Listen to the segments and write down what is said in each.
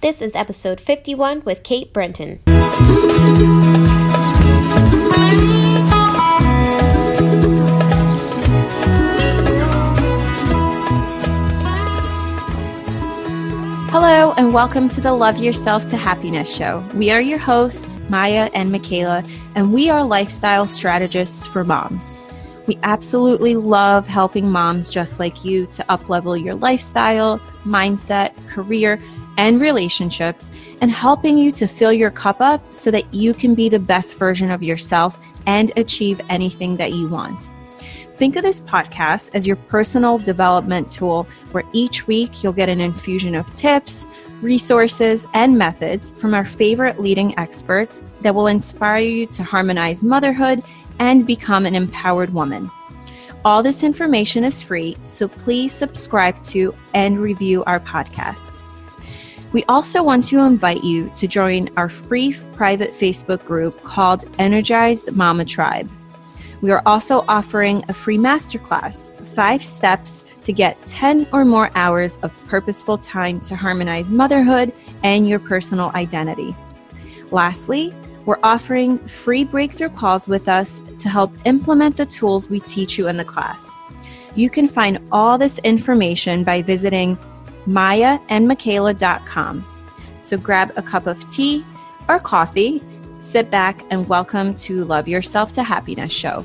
This is episode 51 with Kate Brenton. Hello, and welcome to the Love Yourself to Happiness show. We are your hosts, Maya and Michaela, and we are lifestyle strategists for moms. We absolutely love helping moms just like you to uplevel your lifestyle, mindset, career, and relationships, and helping you to fill your cup up so that you can be the best version of yourself and achieve anything that you want. Think of this podcast as your personal development tool where each week you'll get an infusion of tips, resources, and methods from our favorite leading experts that will inspire you to harmonize motherhood and become an empowered woman. All this information is free, so please subscribe to and review our podcast. We also want to invite you to join our free private Facebook group called Energized Mama Tribe. We are also offering a free masterclass, five steps to get 10 or more hours of purposeful time to harmonize motherhood and your personal identity. Lastly, we're offering free breakthrough calls with us to help implement the tools we teach you in the class. You can find all this information by visiting mayaandmichaela.com. So grab a cup of tea or coffee Sit back and welcome to Love Yourself to Happiness show.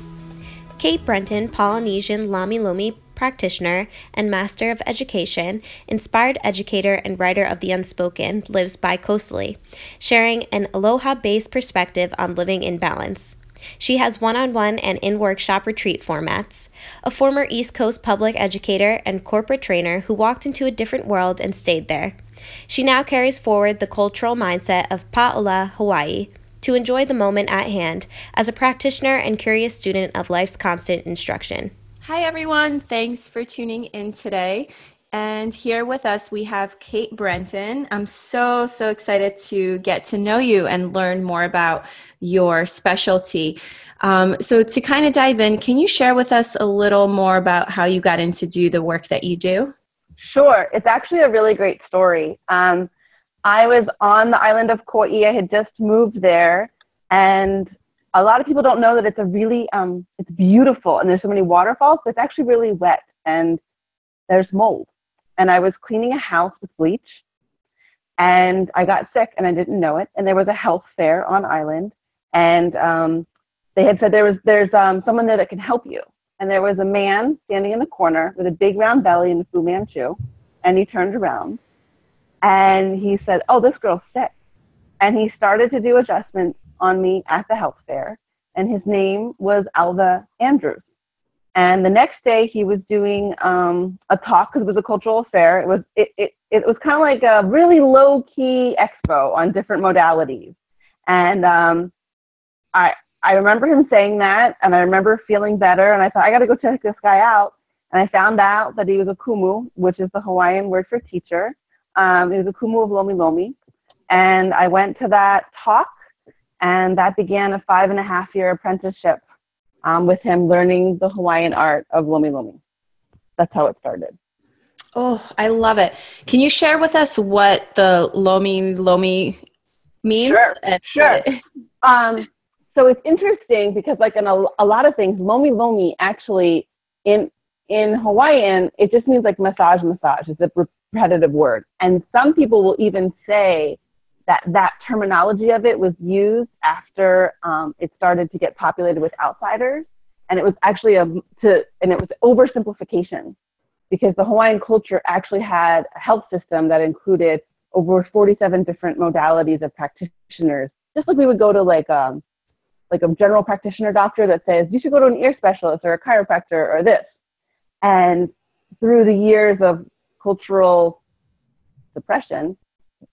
Kate Brenton, Polynesian Lami Lomi practitioner and master of education, inspired educator and writer of The Unspoken, lives bi-coastally, sharing an aloha-based perspective on living in balance. She has one-on-one and in-workshop retreat formats. A former East Coast public educator and corporate trainer who walked into a different world and stayed there. She now carries forward the cultural mindset of Pa'ola, Hawaii, to enjoy the moment at hand as a practitioner and curious student of life's constant instruction. Hi, everyone. Thanks for tuning in today. And here with us, we have Kate Brenton. I'm so, so excited to get to know you and learn more about your specialty. Um, so, to kind of dive in, can you share with us a little more about how you got into do the work that you do? Sure. It's actually a really great story. Um, I was on the island of Kauai. I had just moved there, and a lot of people don't know that it's a really um, it's beautiful and there's so many waterfalls, but it's actually really wet and there's mold. And I was cleaning a house with bleach, and I got sick and I didn't know it. And there was a health fair on island, and um, they had said there was there's um, someone there that can help you. And there was a man standing in the corner with a big round belly and a Fu Manchu, and he turned around and he said, Oh, this girl's sick. And he started to do adjustments on me at the health fair. And his name was Alva Andrews. And the next day he was doing um, a talk because it was a cultural affair. It was it, it, it was kind of like a really low key expo on different modalities. And um, I I remember him saying that, and I remember feeling better. And I thought I got to go check this guy out. And I found out that he was a kumu, which is the Hawaiian word for teacher. Um, it was a kumu of Lomi Lomi. And I went to that talk, and that began a five and a half year apprenticeship um, with him learning the Hawaiian art of Lomi Lomi. That's how it started. Oh, I love it. Can you share with us what the Lomi Lomi means? Sure. sure. um, so it's interesting because, like in a, a lot of things, Lomi Lomi actually in in Hawaiian, it just means like massage, massage. It's a repetitive word. And some people will even say that that terminology of it was used after um, it started to get populated with outsiders. And it was actually a, to, and it was oversimplification because the Hawaiian culture actually had a health system that included over 47 different modalities of practitioners. Just like we would go to like, um, like a general practitioner doctor that says, you should go to an ear specialist or a chiropractor or this. And through the years of cultural suppression,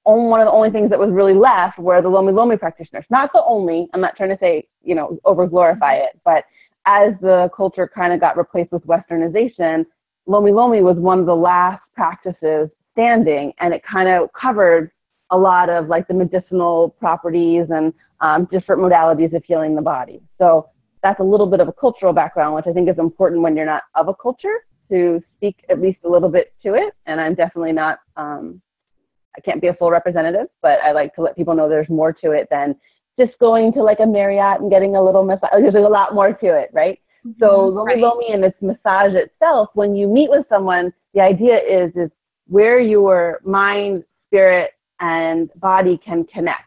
one of the only things that was really left were the Lomi Lomi practitioners. Not the only, I'm not trying to say, you know, over glorify it, but as the culture kind of got replaced with westernization, Lomi Lomi was one of the last practices standing and it kind of covered a lot of like the medicinal properties and um, different modalities of healing the body. So that's a little bit of a cultural background, which I think is important when you're not of a culture to speak at least a little bit to it. And I'm definitely not um, I can't be a full representative, but I like to let people know there's more to it than just going to like a Marriott and getting a little massage. There's a lot more to it, right? Mm-hmm, so Lomi right. Lomi and its massage itself, when you meet with someone, the idea is is where your mind, spirit, and body can connect.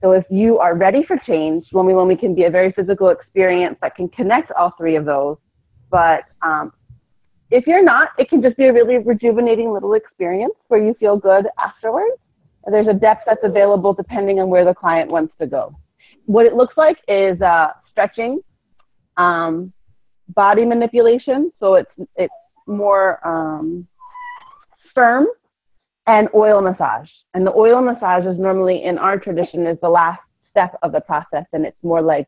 So if you are ready for change, Lomi Lomi can be a very physical experience that can connect all three of those. But um, if you're not, it can just be a really rejuvenating little experience where you feel good afterwards. There's a depth that's available depending on where the client wants to go. What it looks like is uh, stretching, um, body manipulation, so it's it's more um, firm, and oil massage. And the oil massage is normally in our tradition is the last step of the process, and it's more like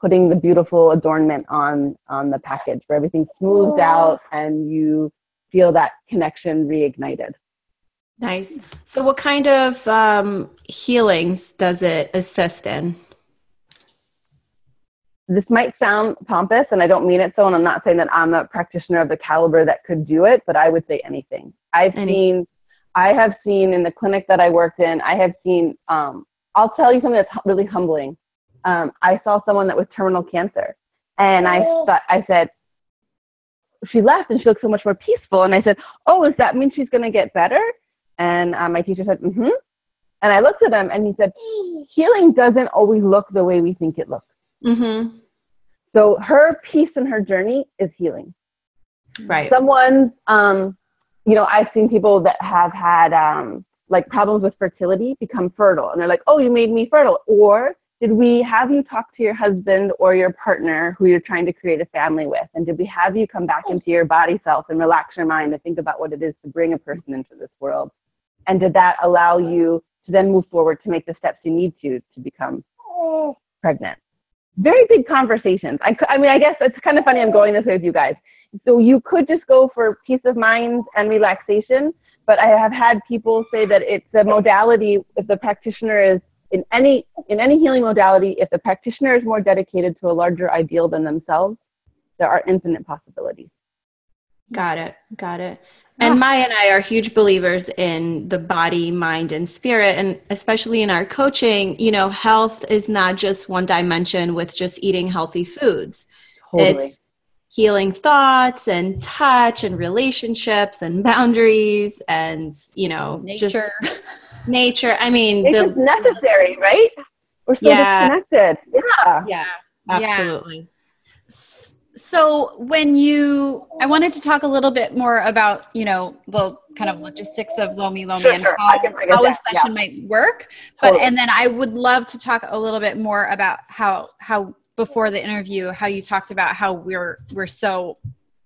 putting the beautiful adornment on on the package where everything's smoothed out and you feel that connection reignited. Nice. So, what kind of um, healings does it assist in? This might sound pompous, and I don't mean it so. And I'm not saying that I'm a practitioner of the caliber that could do it, but I would say anything. I've Any- seen, I have seen in the clinic that I worked in, I have seen. Um, I'll tell you something that's really humbling um, I saw someone that was terminal cancer, and I oh. thought I said she left and she looked so much more peaceful, and I said, "Oh, does that mean she's going to get better?" And uh, my teacher said, "Mm-hmm." And I looked at him, and he said, "Healing doesn't always look the way we think it looks." Mm-hmm. So her peace and her journey is healing. Right. Someone's, um, you know, I've seen people that have had um, like problems with fertility become fertile, and they're like, "Oh, you made me fertile," or did we have you talk to your husband or your partner who you're trying to create a family with? And did we have you come back into your body self and relax your mind to think about what it is to bring a person into this world? And did that allow you to then move forward to make the steps you need to to become pregnant? Very big conversations. I, I mean, I guess it's kind of funny I'm going this way with you guys. So you could just go for peace of mind and relaxation, but I have had people say that it's a modality if the practitioner is in any in any healing modality, if the practitioner is more dedicated to a larger ideal than themselves, there are infinite possibilities. Got it. Got it. And Maya and I are huge believers in the body, mind, and spirit. And especially in our coaching, you know, health is not just one dimension with just eating healthy foods. Totally. It's healing thoughts and touch and relationships and boundaries and, you know, Nature. just nature. I mean, it's the, necessary, right? We're so yeah. disconnected. Yeah. Yeah. Absolutely. Yeah. So when you, I wanted to talk a little bit more about, you know, the kind of logistics of Lomi Lomi sure, and sure. how, how a session yeah. might work. But, totally. and then I would love to talk a little bit more about how, how before the interview, how you talked about how we're, we're so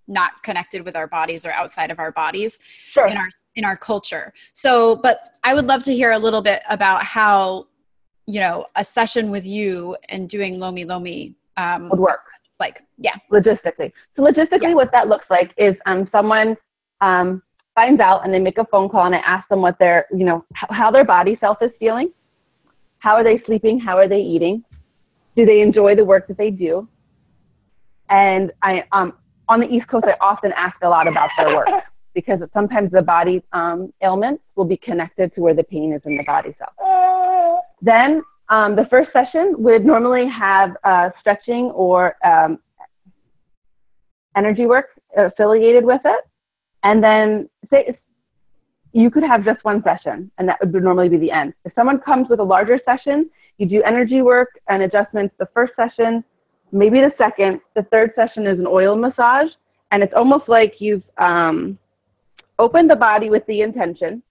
not connected with our bodies or outside of our bodies sure. in our in our culture. So, but I would love to hear a little bit about how you know a session with you and doing Lomi Lomi um, would work. Like, yeah, logistically. So, logistically, yeah. what that looks like is um, someone um, finds out and they make a phone call and I ask them what their you know how, how their body self is feeling. How are they sleeping? How are they eating? Do they enjoy the work that they do? And I um, on the East Coast, I often ask a lot about their work because sometimes the body um, ailments will be connected to where the pain is in the body cell. Then um, the first session would normally have uh, stretching or um, energy work affiliated with it. And then say you could have just one session, and that would normally be the end. If someone comes with a larger session, you do energy work and adjustments the first session, maybe the second. The third session is an oil massage, and it's almost like you've um, opened the body with the intention.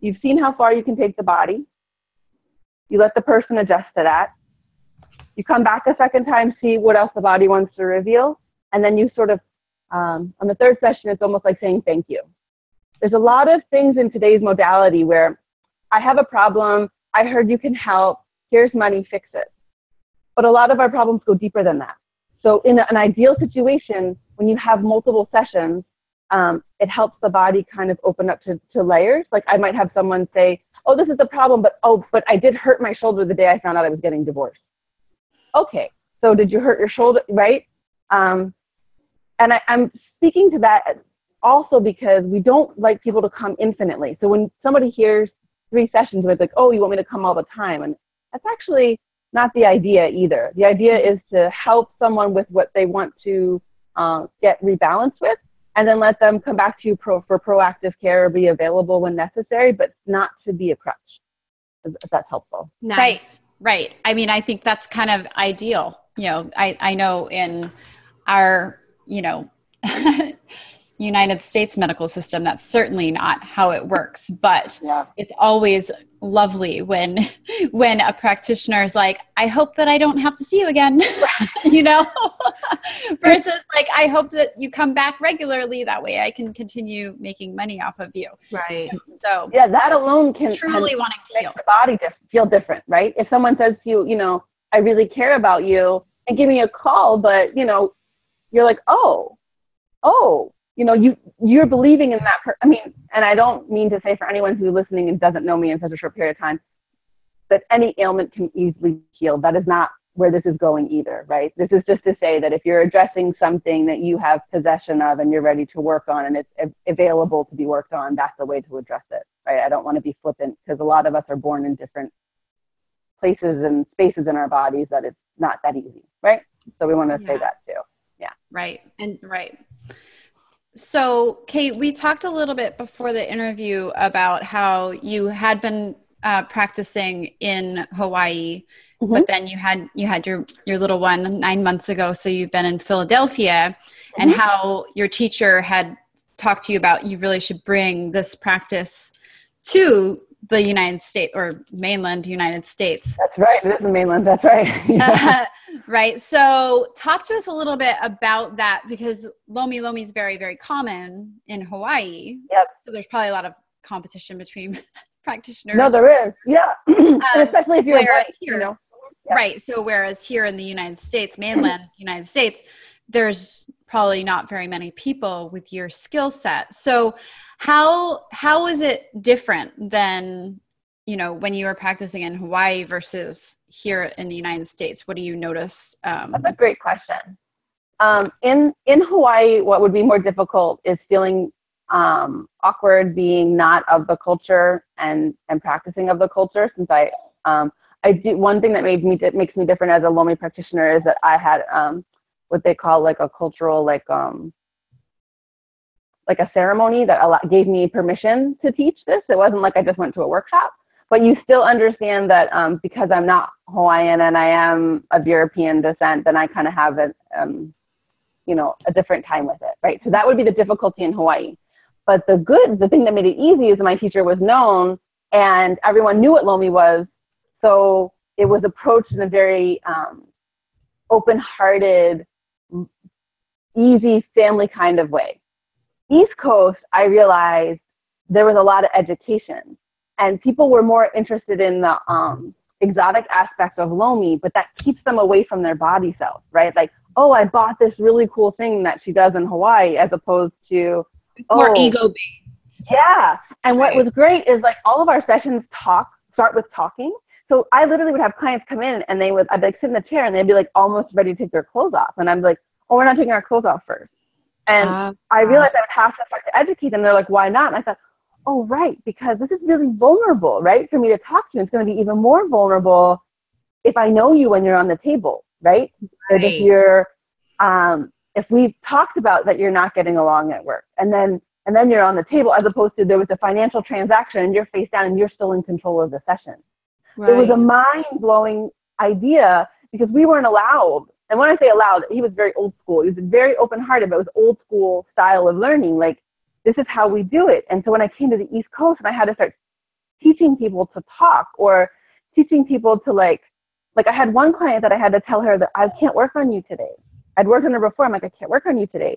You've seen how far you can take the body. You let the person adjust to that. You come back a second time, see what else the body wants to reveal, and then you sort of, um, on the third session, it's almost like saying thank you. There's a lot of things in today's modality where I have a problem, I heard you can help, here's money, fix it. But a lot of our problems go deeper than that. So in an ideal situation, when you have multiple sessions, um, it helps the body kind of open up to, to layers. Like I might have someone say, oh, this is the problem, but oh, but I did hurt my shoulder the day I found out I was getting divorced. Okay, so did you hurt your shoulder, right? Um, and I, I'm speaking to that also because we don't like people to come infinitely. So when somebody hears three sessions with like, oh, you want me to come all the time? And that's actually not the idea either. The idea is to help someone with what they want to uh, get rebalanced with, and then let them come back to you pro- for proactive care or be available when necessary, but not to be a crutch. If that's helpful. Nice. Right. Right. I mean, I think that's kind of ideal. You know, I, I know in our, you know, United States medical system, that's certainly not how it works. But yeah. it's always lovely when when a practitioner is like, I hope that I don't have to see you again. you know? Versus like I hope that you come back regularly. That way I can continue making money off of you. Right. So yeah, that alone can truly can wanting to make the body feel different, right? If someone says to you, you know, I really care about you and give me a call, but you know, you're like, oh, oh, you know, you you're believing in that. Per- I mean, and I don't mean to say for anyone who's listening and doesn't know me in such a short period of time that any ailment can easily heal. That is not where this is going either, right? This is just to say that if you're addressing something that you have possession of and you're ready to work on and it's available to be worked on, that's the way to address it, right? I don't want to be flippant because a lot of us are born in different places and spaces in our bodies that it's not that easy, right? So we want to yeah. say that too. Yeah. Right. And right. So, Kate, we talked a little bit before the interview about how you had been uh, practicing in Hawaii, mm-hmm. but then you had you had your your little one nine months ago. So you've been in Philadelphia, mm-hmm. and how your teacher had talked to you about you really should bring this practice to the United States or mainland United States. That's right. This is the mainland. That's right. uh, right. So, talk to us a little bit about that because Lomi Lomi is very, very common in Hawaii. Yep. So, there's probably a lot of competition between practitioners. No, there is. Yeah. um, especially if you're whereas white, here, you know. Yeah. Right. So, whereas here in the United States, mainland United States, there's probably not very many people with your skill set. So, how how is it different than you know when you were practicing in hawaii versus here in the united states what do you notice um, that's a great question um, in in hawaii what would be more difficult is feeling um, awkward being not of the culture and and practicing of the culture since i um, i do one thing that made me that makes me different as a lomi practitioner is that i had um, what they call like a cultural like um like a ceremony that gave me permission to teach this. It wasn't like I just went to a workshop, but you still understand that um, because I'm not Hawaiian and I am of European descent, then I kind of have a, um, you know, a different time with it, right? So that would be the difficulty in Hawaii. But the good, the thing that made it easy is my teacher was known and everyone knew what Lomi was. So it was approached in a very um, open-hearted, easy family kind of way East Coast, I realized there was a lot of education and people were more interested in the um, exotic aspect of Lomi, but that keeps them away from their body self, right? Like, oh, I bought this really cool thing that she does in Hawaii, as opposed to oh, more ego based. Yeah, and right. what was great is like all of our sessions talk start with talking. So I literally would have clients come in and they would I'd like sit in the chair and they'd be like almost ready to take their clothes off, and I'm like, oh, we're not taking our clothes off first. And uh, I realized I would have to start to educate them. They're like, why not? And I thought, oh, right, because this is really vulnerable, right? For me to talk to you, it's going to be even more vulnerable if I know you when you're on the table, right? right. if you're, um, if we've talked about that you're not getting along at work and then, and then you're on the table as opposed to there was a financial transaction and you're face down and you're still in control of the session. Right. It was a mind blowing idea because we weren't allowed and when I say allowed, he was very old school. He was very open hearted, but it was old school style of learning. Like, this is how we do it. And so when I came to the East Coast and I had to start teaching people to talk or teaching people to like, like I had one client that I had to tell her that I can't work on you today. I'd worked on her before. I'm like, I can't work on you today.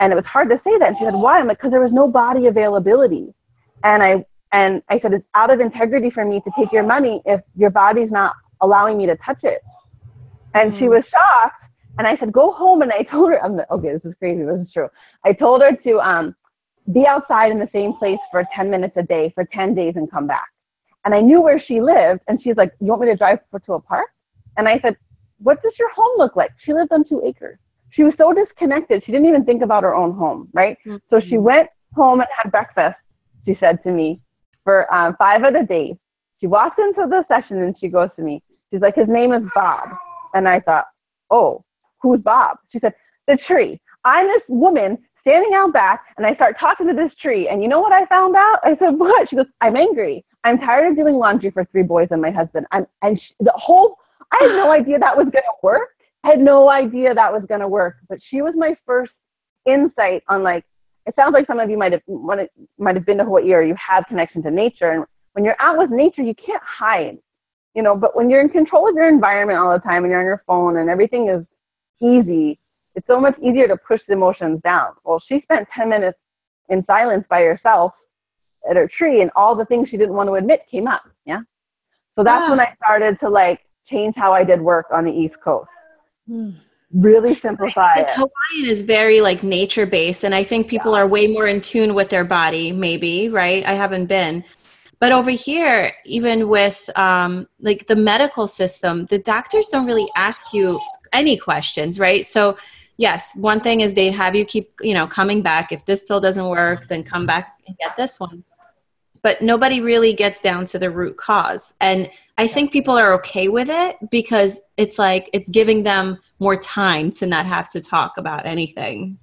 And it was hard to say that. And she said, why? I'm like, because there was no body availability. And I, and I said, it's out of integrity for me to take your money if your body's not allowing me to touch it. And she mm. was shocked. And I said, go home. And I told her, I'm, like, okay, this is crazy. This is true. I told her to um, be outside in the same place for 10 minutes a day for 10 days and come back. And I knew where she lived. And she's like, you want me to drive to a park? And I said, what does your home look like? She lived on two acres. She was so disconnected. She didn't even think about her own home, right? Mm-hmm. So she went home and had breakfast, she said to me. for um, five of the days. She walks into the session and she goes to me. She's like, his name is Bob. And I thought, oh, who's Bob? She said, the tree. I'm this woman standing out back and I start talking to this tree. And you know what I found out? I said, what? She goes, I'm angry. I'm tired of doing laundry for three boys and my husband. I'm, and she, the whole, I had no idea that was going to work. I had no idea that was going to work. But she was my first insight on like, it sounds like some of you might have might have been to Hawaii or you have connection to nature. And when you're out with nature, you can't hide, you know. But when you're in control of your environment all the time and you're on your phone and everything is easy, it's so much easier to push the emotions down. Well, she spent 10 minutes in silence by herself at her tree, and all the things she didn't want to admit came up. Yeah. So that's yeah. when I started to like change how I did work on the East Coast. Hmm really simplify because hawaiian is very like nature based and i think people yeah. are way more in tune with their body maybe right i haven't been but over here even with um, like the medical system the doctors don't really ask you any questions right? So yes one thing is they have you keep you know coming back. If this pill doesn't work then come back and get this one. But nobody really gets down to the root cause. And i think people are okay with it because it's like it's giving them more time to not have to talk about anything.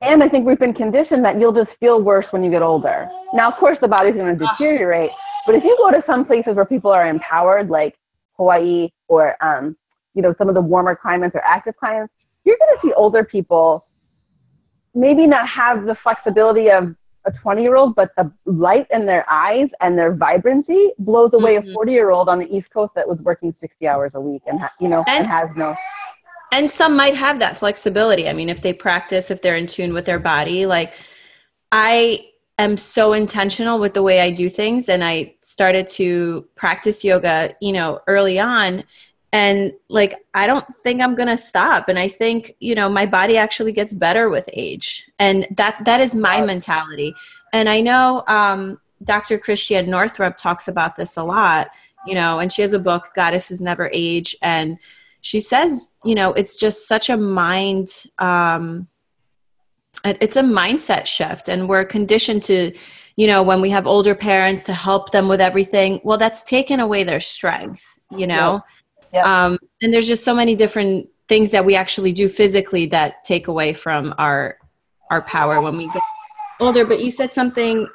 And I think we've been conditioned that you'll just feel worse when you get older. Now, of course, the body's going to deteriorate, but if you go to some places where people are empowered, like Hawaii or um, you know some of the warmer climates or active climates, you're going to see older people maybe not have the flexibility of a 20 year old, but the light in their eyes and their vibrancy blows away mm-hmm. a 40 year old on the East Coast that was working 60 hours a week and ha- you know and, and has no and some might have that flexibility. I mean if they practice if they're in tune with their body like i am so intentional with the way i do things. And i started to practice yoga you know early on. And like i don't think i'm going to stop. And i think you know my body actually gets better with age. And that that is my mentality. And i know um, dr christiane northrup talks about this a lot you know and she has a book goddesses never age. And she says, you know, it's just such a mind, um, it's a mindset shift, and we're conditioned to, you know, when we have older parents to help them with everything. Well, that's taken away their strength, you know. Yeah. Yeah. Um, and there's just so many different things that we actually do physically that take away from our our power when we get older. But you said something,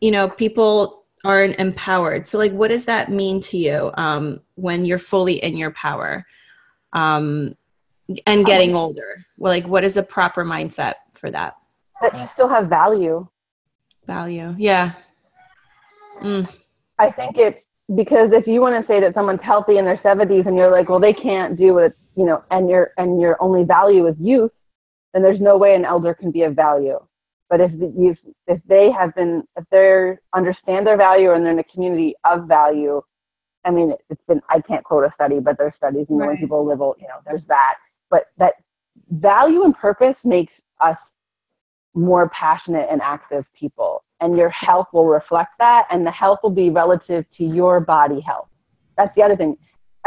you know, people aren't empowered. So, like, what does that mean to you um, when you're fully in your power? Um, and getting older? Well, like, what is a proper mindset for that? That you still have value. Value, yeah. Mm. I think it's because if you want to say that someone's healthy in their 70s and you're like, well, they can't do it, you know, and your and your only value is youth, then there's no way an elder can be of value. But if you if they have been if they understand their value and they're in a community of value, I mean, it's been, I can't quote a study, but there's studies, you know, right. when people live, you know, there's that. But that value and purpose makes us more passionate and active people. And your health will reflect that, and the health will be relative to your body health. That's the other thing.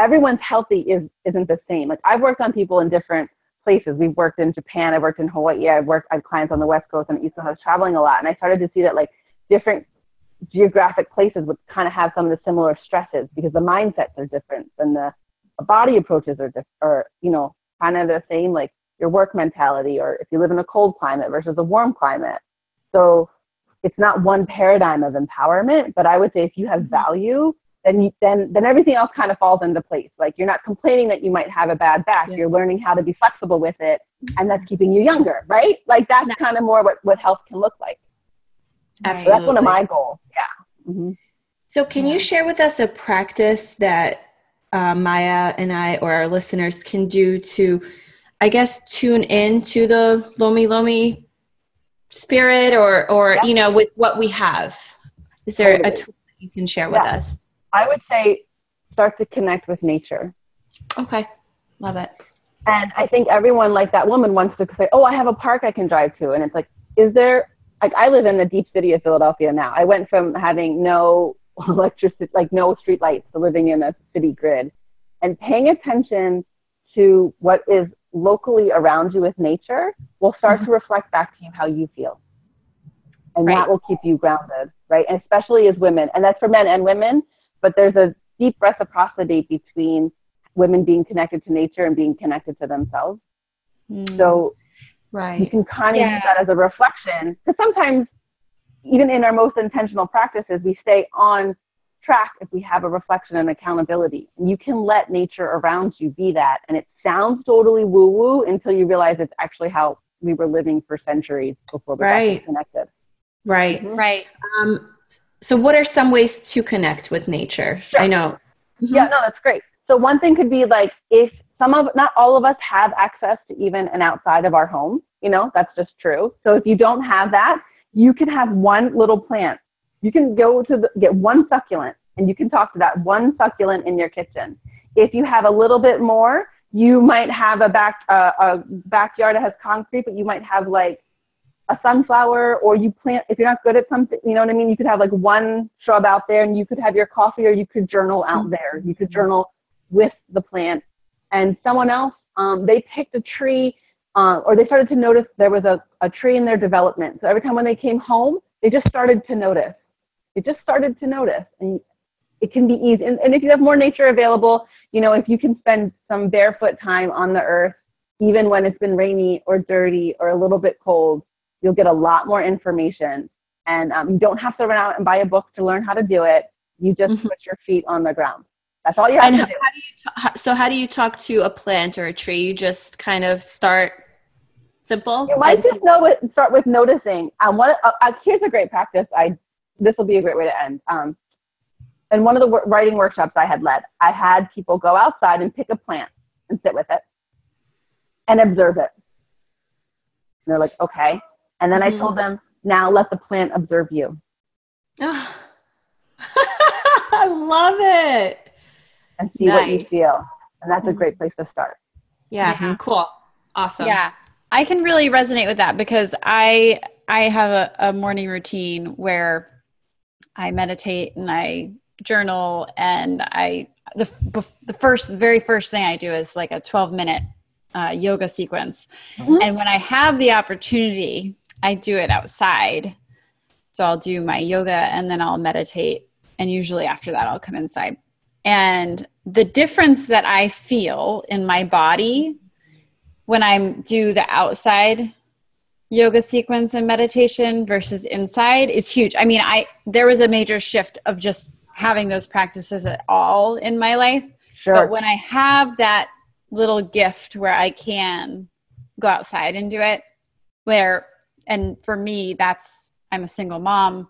Everyone's healthy is, isn't the same. Like, I've worked on people in different places. We've worked in Japan, I've worked in Hawaii, I've worked, I have clients on the West Coast and East Coast. I was traveling a lot, and I started to see that, like, different geographic places would kind of have some of the similar stresses because the mindsets are different and the body approaches are different, or you know, kind of the same, like your work mentality, or if you live in a cold climate versus a warm climate. So it's not one paradigm of empowerment, but I would say if you have mm-hmm. value, then you, then then everything else kind of falls into place. Like you're not complaining that you might have a bad back. Yeah. You're learning how to be flexible with it, and that's keeping you younger, right? Like that's kind of more what what health can look like. Absolutely. So that's one of my goals. Yeah. Mm-hmm. So, can yeah. you share with us a practice that uh, Maya and I or our listeners can do to, I guess, tune in to the Lomi Lomi spirit or, or yeah. you know, with what we have? Is there totally. a tool that you can share with us? I would say start to connect with nature. Okay. Love it. And I think everyone, like that woman, wants to say, Oh, I have a park I can drive to. And it's like, is there like I live in the deep city of Philadelphia now. I went from having no electricity, like no street lights, to living in a city grid, and paying attention to what is locally around you with nature will start mm-hmm. to reflect back to you how you feel. and right. that will keep you grounded, right? And especially as women, and that's for men and women, but there's a deep reciprocity between women being connected to nature and being connected to themselves. Mm. So right. you can kind of yeah. use that as a reflection because sometimes even in our most intentional practices, we stay on track if we have a reflection and accountability. And you can let nature around you be that. And it sounds totally woo woo until you realize it's actually how we were living for centuries before we right. got connected. Right. Mm-hmm. Right. Um, so, what are some ways to connect with nature? Sure. I know. Mm-hmm. Yeah, no, that's great. So, one thing could be like if some of, not all of us have access to even an outside of our home, you know, that's just true. So, if you don't have that, you can have one little plant. You can go to the, get one succulent and you can talk to that one succulent in your kitchen. If you have a little bit more, you might have a back uh, a backyard that has concrete, but you might have like a sunflower or you plant if you're not good at something you know what i mean you could have like one shrub out there and you could have your coffee or you could journal out mm-hmm. there you could journal with the plant and someone else um, they picked a tree uh, or they started to notice there was a, a tree in their development. So every time when they came home, they just started to notice. They just started to notice. And it can be easy. And, and if you have more nature available, you know, if you can spend some barefoot time on the earth, even when it's been rainy or dirty or a little bit cold, you'll get a lot more information. And um, you don't have to run out and buy a book to learn how to do it. You just mm-hmm. put your feet on the ground. That's all you have and to do. How do you t- so how do you talk to a plant or a tree? You just kind of start simple. You might just know it, start with noticing. Um, what, uh, uh, here's a great practice. I this will be a great way to end. Um, in one of the w- writing workshops I had led, I had people go outside and pick a plant and sit with it and observe it. And they're like, okay. And then mm-hmm. I told them, now let the plant observe you. I love it and see nice. what you feel. And that's a great place to start. Yeah, mm-hmm. cool. Awesome. Yeah. I can really resonate with that because I I have a, a morning routine where I meditate and I journal and I the the first the very first thing I do is like a 12 minute uh, yoga sequence. Mm-hmm. And when I have the opportunity, I do it outside. So I'll do my yoga and then I'll meditate and usually after that I'll come inside. And the difference that I feel in my body when I do the outside yoga sequence and meditation versus inside is huge. I mean, I there was a major shift of just having those practices at all in my life. Sure. But when I have that little gift where I can go outside and do it, where and for me that's I'm a single mom.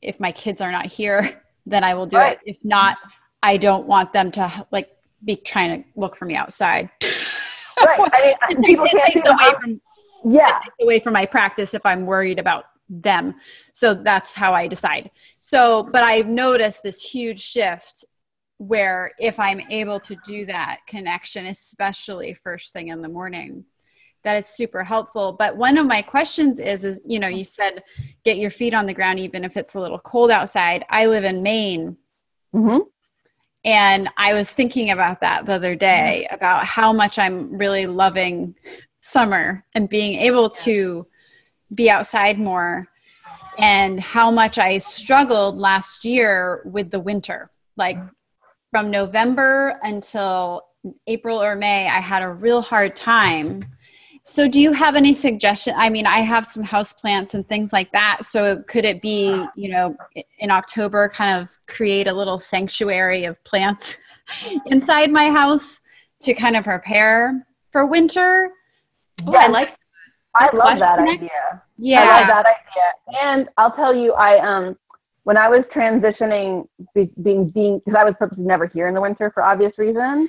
If my kids are not here, then I will do right. it. If not, I don't want them to like be trying to look for me outside. Right. I mean, it takes, it takes away from yeah, away from my practice if I'm worried about them. So that's how I decide. So, but I've noticed this huge shift where if I'm able to do that connection, especially first thing in the morning, that is super helpful. But one of my questions is, is you know, you said get your feet on the ground even if it's a little cold outside. I live in Maine. Mm-hmm. And I was thinking about that the other day mm-hmm. about how much I'm really loving summer and being able to be outside more and how much I struggled last year with the winter. Like mm-hmm. from November until April or May, I had a real hard time so, do you have any suggestion? I mean, I have some house plants and things like that. So, could it be, you know, in October, kind of create a little sanctuary of plants inside my house to kind of prepare for winter? Oh, I like. I love that connect. idea. Yeah, I love that idea. And I'll tell you, I um, when I was transitioning, being being because I was purposely never here in the winter for obvious reasons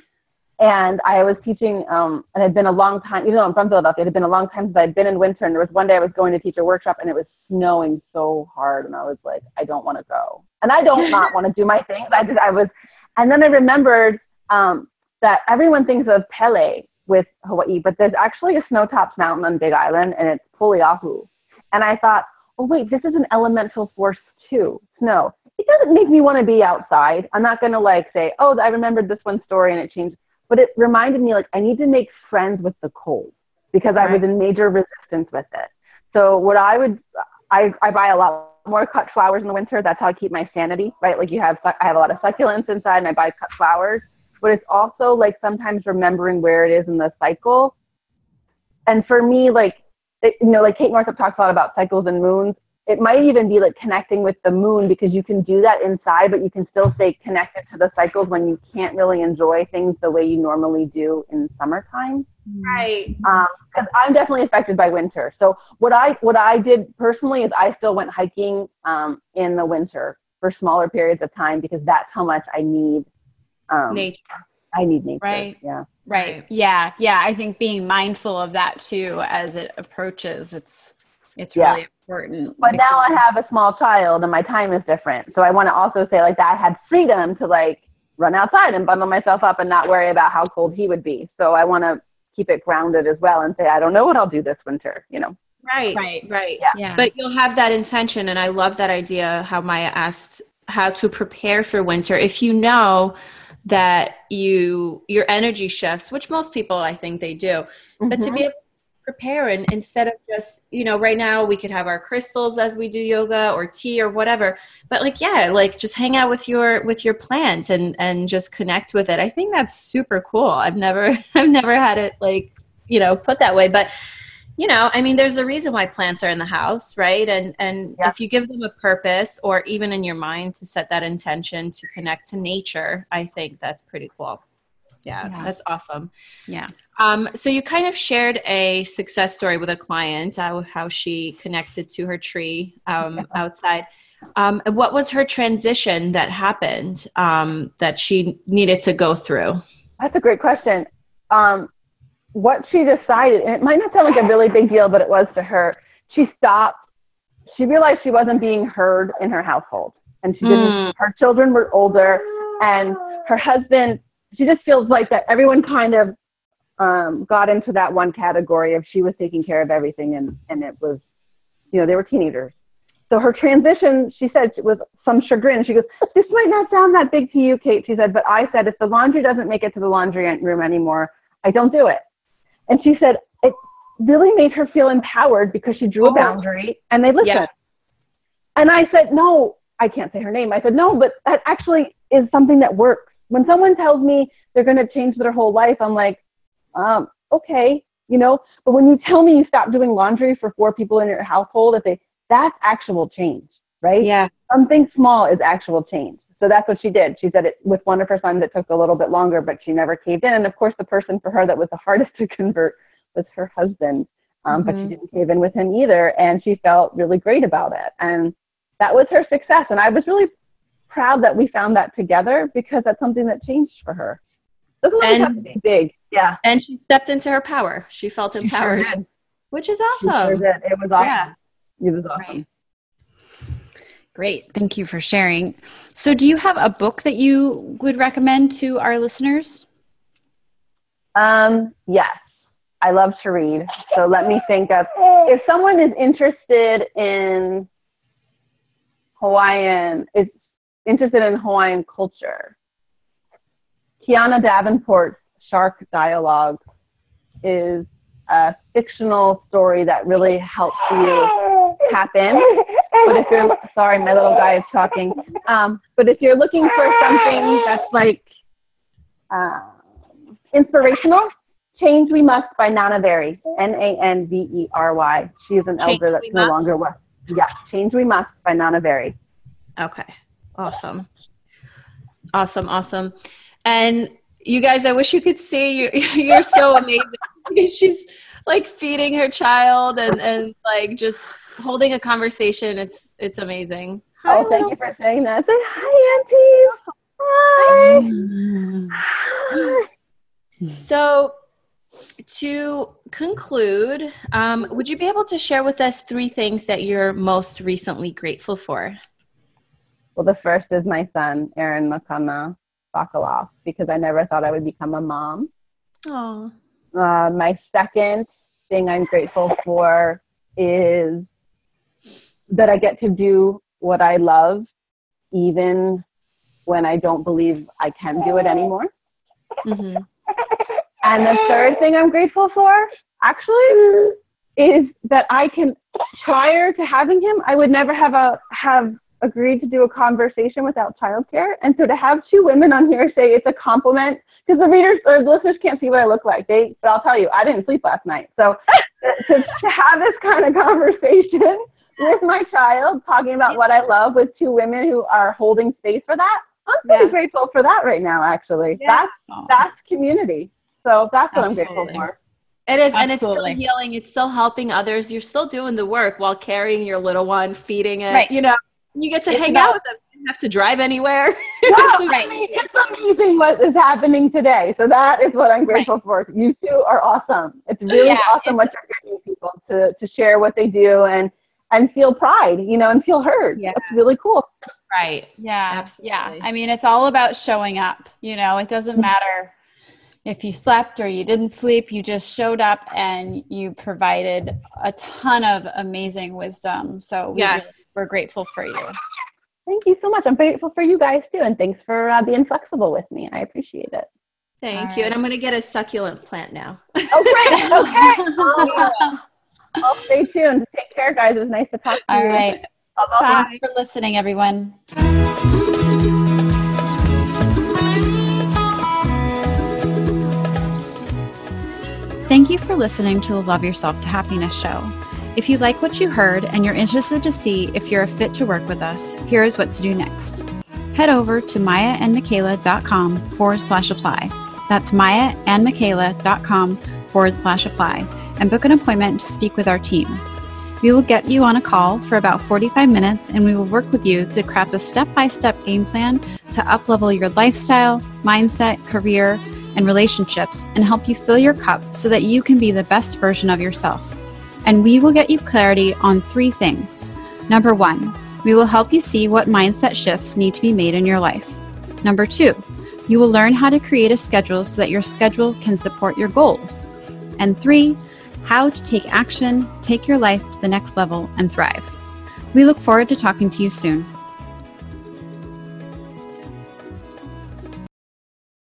and I was teaching, um, and it had been a long time, even though I'm from Philadelphia, it had been a long time since I'd been in winter. And there was one day I was going to teach a workshop and it was snowing so hard. And I was like, I don't want to go. And I don't not want to do my thing. I just, I was, and then I remembered um, that everyone thinks of Pele with Hawaii, but there's actually a snow-topped mountain on Big Island and it's Poliahu. And I thought, oh, wait, this is an elemental force too, snow. It doesn't make me want to be outside. I'm not going to like say, oh, I remembered this one story and it changed but it reminded me like I need to make friends with the cold because right. I was in major resistance with it. So what I would I, I buy a lot more cut flowers in the winter. That's how I keep my sanity, right? Like you have, I have a lot of succulents inside and I buy cut flowers, but it's also like sometimes remembering where it is in the cycle. And for me, like, it, you know, like Kate Northrup talks a lot about cycles and moons it might even be like connecting with the moon because you can do that inside, but you can still stay connected to the cycles when you can't really enjoy things the way you normally do in summertime. Right. Because um, I'm definitely affected by winter. So what I what I did personally is I still went hiking um, in the winter for smaller periods of time because that's how much I need um, nature. I need nature. Right. Yeah. Right. Yeah. Yeah. I think being mindful of that too as it approaches, it's it's yeah. really important. But now I have a small child and my time is different. So I want to also say like that I had freedom to like run outside and bundle myself up and not worry about how cold he would be. So I want to keep it grounded as well and say, I don't know what I'll do this winter, you know? Right, right, right. Yeah. yeah. But you'll have that intention. And I love that idea how Maya asked how to prepare for winter. If you know that you your energy shifts, which most people I think they do, mm-hmm. but to mm-hmm. be able prepare and instead of just you know right now we could have our crystals as we do yoga or tea or whatever. But like yeah like just hang out with your with your plant and and just connect with it. I think that's super cool. I've never i've never had it like you know put that way. But you know i mean there's a reason why plants are in the house right? And and yeah. if you give them a purpose or even in your mind to set that intention to connect to nature i think that's pretty cool yeah, yeah, that's awesome. Yeah. Um, so you kind of shared a success story with a client, uh, how she connected to her tree um, yeah. outside. Um, what was her transition that happened um, that she needed to go through? That's a great question. Um, what she decided, and it might not sound like a really big deal, but it was to her. She stopped. She realized she wasn't being heard in her household, and she didn't. Mm. Her children were older, and her husband she just feels like that everyone kind of um, got into that one category of she was taking care of everything and, and it was, you know, they were teenagers. So her transition, she said, was some chagrin. She goes, this might not sound that big to you, Kate. She said, but I said, if the laundry doesn't make it to the laundry room anymore, I don't do it. And she said, it really made her feel empowered because she drew a oh. boundary and they listened. Yeah. And I said, no, I can't say her name. I said, no, but that actually is something that works when someone tells me they're going to change their whole life, I'm like, um, okay, you know. But when you tell me you stop doing laundry for four people in your household, that's actual change, right? Yeah. Something small is actual change. So that's what she did. She said it with one of her sons. It took a little bit longer, but she never caved in. And of course, the person for her that was the hardest to convert was her husband. Um, mm-hmm. But she mm-hmm. didn't cave in with him either, and she felt really great about it. And that was her success. And I was really proud that we found that together because that's something that changed for her. Doesn't and, have to be big. Yeah. And she stepped into her power. She felt empowered, sure which is awesome. Sure it was awesome. Yeah. It was awesome. Right. Great. Thank you for sharing. So, do you have a book that you would recommend to our listeners? Um, yes. I love to read. So, let me think of if someone is interested in Hawaiian, is interested in Hawaiian culture. Kiana Davenport's Shark Dialogue is a fictional story that really helps you tap in. But if you're sorry, my little guy is talking. Um, but if you're looking for something that's like uh, inspirational, Change We Must by Nana Veary, N-A-N-V-E-R-Y. She is an Change elder that's no longer with. Yeah, Change We Must by Nana Veary. Okay. Awesome. Awesome. Awesome. And you guys, I wish you could see you. You're so amazing. She's like feeding her child and, and like just holding a conversation. It's, it's amazing. Hi, oh, thank you for saying that. Say hi, Auntie. Hi. So to conclude, um, would you be able to share with us three things that you're most recently grateful for? Well, the first is my son, Aaron Makana Bakaloff, because I never thought I would become a mom. Oh. Uh, my second thing I'm grateful for is that I get to do what I love, even when I don't believe I can do it anymore. Mm-hmm. And the third thing I'm grateful for, actually, is that I can, prior to having him, I would never have a have agreed to do a conversation without childcare. And so to have two women on here say it's a compliment, because the readers or the listeners can't see what I look like. They, but I'll tell you, I didn't sleep last night. So to, to have this kind of conversation with my child, talking about what I love with two women who are holding space for that, I'm pretty yeah. grateful for that right now. Actually, yeah. that's that's community. So that's what Absolutely. I'm grateful for. It is, Absolutely. and it's still healing. It's still helping others. You're still doing the work while carrying your little one, feeding it. Right. You know, you get to it's hang about, out with them. You don't have to drive anywhere. No, right. I mean, it's amazing what is happening today. So that is what I'm grateful right. for. You two are awesome. It's really yeah, awesome it's, what you're getting people to, to share what they do and and feel pride, you know, and feel heard. Yeah. That's really cool. Right. Yeah. Absolutely. Yeah. I mean, it's all about showing up. You know, it doesn't mm-hmm. matter if you slept or you didn't sleep, you just showed up and you provided a ton of amazing wisdom. So we yes. we're grateful for you. Thank you so much. I'm grateful for you guys too. And thanks for uh, being flexible with me. I appreciate it. Thank All you. Right. And I'm going to get a succulent plant now. Oh, great. Okay. I'll stay tuned. Take care, guys. It was nice to talk to All you. All right. Bye. Thanks for listening, everyone. Thank you for listening to the Love Yourself to Happiness show. If you like what you heard and you're interested to see if you're a fit to work with us, here is what to do next. Head over to mayaandmichaela.com forward slash apply. That's mayaandmichaela.com forward slash apply and book an appointment to speak with our team. We will get you on a call for about 45 minutes and we will work with you to craft a step by step game plan to uplevel your lifestyle, mindset, career, and relationships and help you fill your cup so that you can be the best version of yourself. And we will get you clarity on three things. Number one, we will help you see what mindset shifts need to be made in your life. Number two, you will learn how to create a schedule so that your schedule can support your goals. And three, how to take action, take your life to the next level, and thrive. We look forward to talking to you soon.